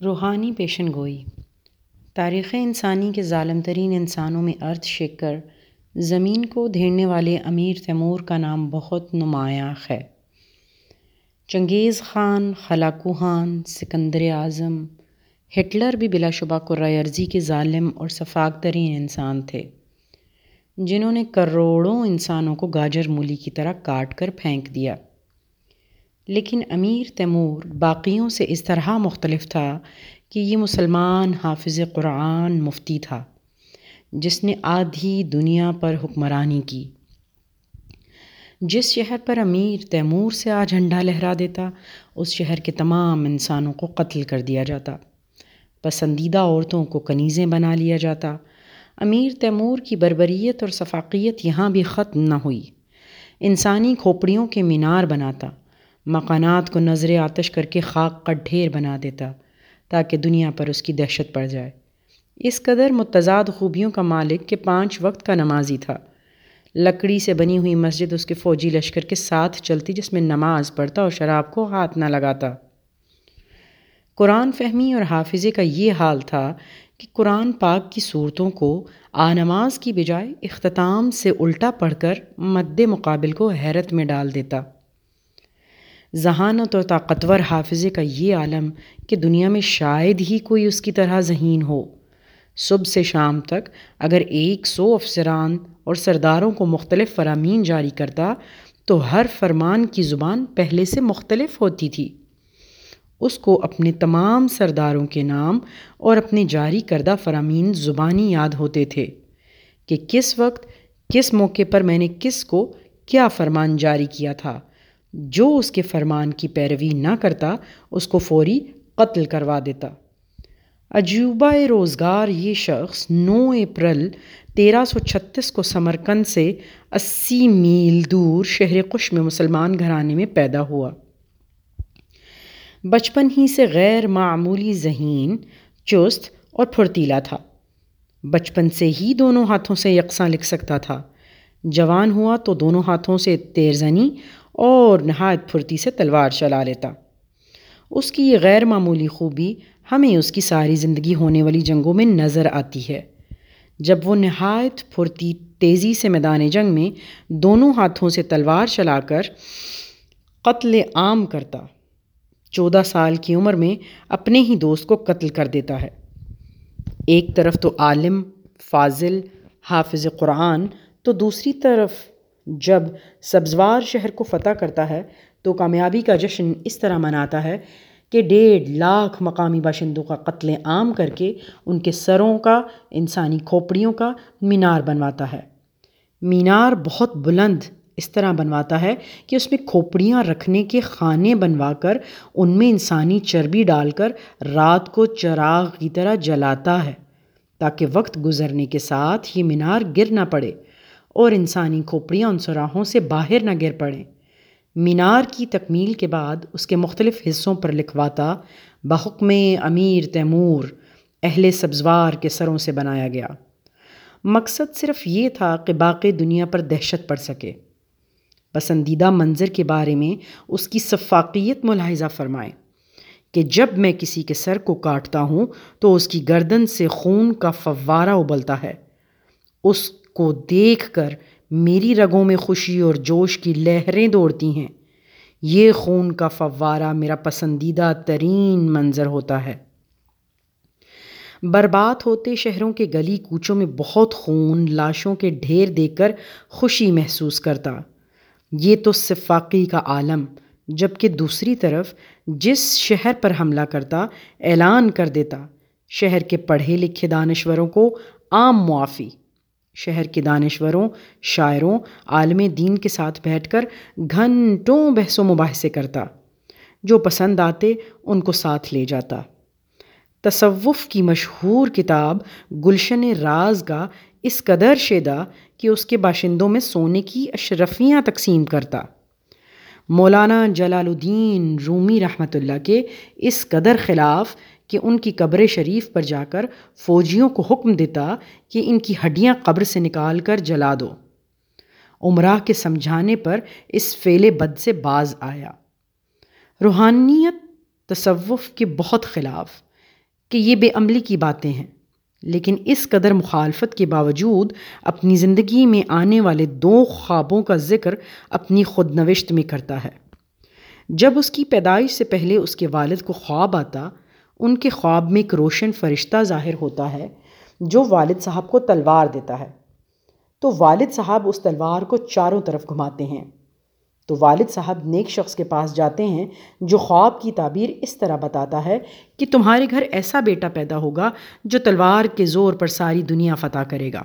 روحانی پیشن گوئی۔ تاریخ انسانی کے ظالم ترین انسانوں میں ارتھ شیکر زمین کو دھیڑنے والے امیر تیمور کا نام بہت نمایاں ہے۔ چنگیز خان خلاقو خان، سکندر اعظم، ہٹلر بھی بلا شبہ ارضی کے ظالم اور شفاق ترین انسان تھے، جنہوں نے کروڑوں انسانوں کو گاجر مولی کی طرح کاٹ کر پھینک دیا۔ لیکن امیر تیمور باقیوں سے اس طرح مختلف تھا کہ یہ مسلمان حافظ قرآن مفتی تھا، جس نے آدھی دنیا پر حکمرانی کی۔ جس شہر پر امیر تیمور سے آ جھنڈا لہرا دیتا، اس شہر کے تمام انسانوں کو قتل کر دیا جاتا۔ پسندیدہ عورتوں کو کنیزیں بنا لیا جاتا۔ امیر تیمور کی بربریت اور ثفاقیت یہاں بھی ختم نہ ہوئی۔ انسانی کھوپڑیوں کے مینار بناتا۔ مکانات کو نظر آتش کر کے خاک کا ڈھیر بنا دیتا تاکہ دنیا پر اس کی دہشت پڑ جائے۔ اس قدر متضاد خوبیوں کا مالک کہ پانچ وقت کا نمازی تھا۔ لکڑی سے بنی ہوئی مسجد اس کے فوجی لشکر کے ساتھ چلتی جس میں نماز پڑھتا اور شراب کو ہاتھ نہ لگاتا۔ قرآن فہمی اور حافظے کا یہ حال تھا کہ قرآن پاک کی صورتوں کو آنماز کی بجائے اختتام سے الٹا پڑھ کر مد مقابل کو حیرت میں ڈال دیتا۔ ذہانت اور طاقتور حافظے کا یہ عالم کہ دنیا میں شاید ہی کوئی اس کی طرح ذہین ہو۔ صبح سے شام تک اگر ایک سو افسران اور سرداروں کو مختلف فرامین جاری کرتا تو ہر فرمان کی زبان پہلے سے مختلف ہوتی تھی۔ اس کو اپنے تمام سرداروں کے نام اور اپنے جاری کردہ فرامین زبانی یاد ہوتے تھے کہ کس وقت، کس موقع پر میں نے کس کو کیا فرمان جاری کیا تھا۔ جو اس کے فرمان کی پیروی نہ کرتا، اس کو فوری قتل کروا دیتا۔ عجوبہ روزگار یہ شخص نو اپریل تیرہ سو چھتیس کو سمرکند سے اسی میل دور شہر قش میں مسلمان گھرانے میں پیدا ہوا۔ بچپن ہی سے غیر معمولی ذہین، چست اور پھرتیلا تھا۔ بچپن سے ہی دونوں ہاتھوں سے یکساں لکھ سکتا تھا۔ جوان ہوا تو دونوں ہاتھوں سے تیر زنی اور نہایت پھرتی سے تلوار چلا لیتا۔ اس کی یہ غیر معمولی خوبی ہمیں اس کی ساری زندگی ہونے والی جنگوں میں نظر آتی ہے۔ جب وہ نہایت پھرتی، تیزی سے میدان جنگ میں دونوں ہاتھوں سے تلوار چلا کر قتل عام کرتا، چودہ سال کی عمر میں اپنے ہی دوست کو قتل کر دیتا ہے۔ ایک طرف تو عالم، فاضل، حافظ قرآن، تو دوسری طرف جب سبزوار شہر کو فتح کرتا ہے تو کامیابی کا جشن اس طرح مناتا ہے کہ ڈیڑھ لاکھ مقامی باشندوں کا قتل عام کر کے ان کے سروں کا، انسانی کھوپڑیوں کا مینار بنواتا ہے۔ مینار بہت بلند اس طرح بنواتا ہے کہ اس میں کھوپڑیاں رکھنے کے خانے بنوا کر ان میں انسانی چربی ڈال کر رات کو چراغ کی طرح جلاتا ہے تاکہ وقت گزرنے کے ساتھ یہ مینار گر نہ پڑے۔ اور انسانی کھوپڑیاں ان سراہوں سے باہر نہ گر پڑیں۔ مینار کی تکمیل کے بعد اس کے مختلف حصوں پر لکھواتا بحکم امیر تیمور اہل سبزوار کے سروں سے بنایا گیا۔ مقصد صرف یہ تھا کہ باقی دنیا پر دہشت پڑ سکے۔ پسندیدہ منظر کے بارے میں اس کی صفاقیت ملاحظہ فرمائے کہ جب میں کسی کے سر کو کاٹتا ہوں تو اس کی گردن سے خون کا فوارہ ابلتا ہے۔ اس کو دیکھ کر میری رگوں میں خوشی اور جوش کی لہریں دوڑتی ہیں۔ یہ خون کا فوارہ میرا پسندیدہ ترین منظر ہوتا ہے۔ برباد ہوتے شہروں کے گلی کوچوں میں بہت خون لاشوں کے ڈھیر دیکھ کر خوشی محسوس کرتا۔ یہ تو صفاقی کا عالم جبکہ دوسری طرف جس شہر پر حملہ کرتا، اعلان کر دیتا، شہر کے پڑھے لکھے دانشوروں کو عام معافی۔ شہر کے دانشوروں، شاعروں، عالم دین کے ساتھ بیٹھ کر گھنٹوں بحث و مباحثے کرتا، جو پسند آتے ان کو ساتھ لے جاتا۔ تصوف کی مشہور کتاب گلشن راز کا اس قدر شیدا کہ اس کے باشندوں میں سونے کی اشرفیاں تقسیم کرتا۔ مولانا جلال الدین رومی رحمۃ اللہ کے اس قدر خلاف کہ ان کی قبر شریف پر جا کر فوجیوں کو حکم دیتا کہ ان کی ہڈیاں قبر سے نکال کر جلا دو۔ عمرہ کے سمجھانے پر اس فعل بد سے باز آیا۔ روحانیت تصوف کے بہت خلاف کہ یہ بے عملی کی باتیں ہیں، لیکن اس قدر مخالفت کے باوجود اپنی زندگی میں آنے والے دو خوابوں کا ذکر اپنی خود نوشت میں کرتا ہے۔ جب اس کی پیدائش سے پہلے اس کے والد کو خواب آتا ان کے خواب میں ایک روشن فرشتہ ظاہر ہوتا ہے جو والد صاحب کو تلوار دیتا ہے۔ تو والد صاحب اس تلوار کو چاروں طرف گھماتے ہیں۔ تو والد صاحب نیک شخص کے پاس جاتے ہیں جو خواب کی تعبیر اس طرح بتاتا ہے کہ تمہارے گھر ایسا بیٹا پیدا ہوگا جو تلوار کے زور پر ساری دنیا فتح کرے گا۔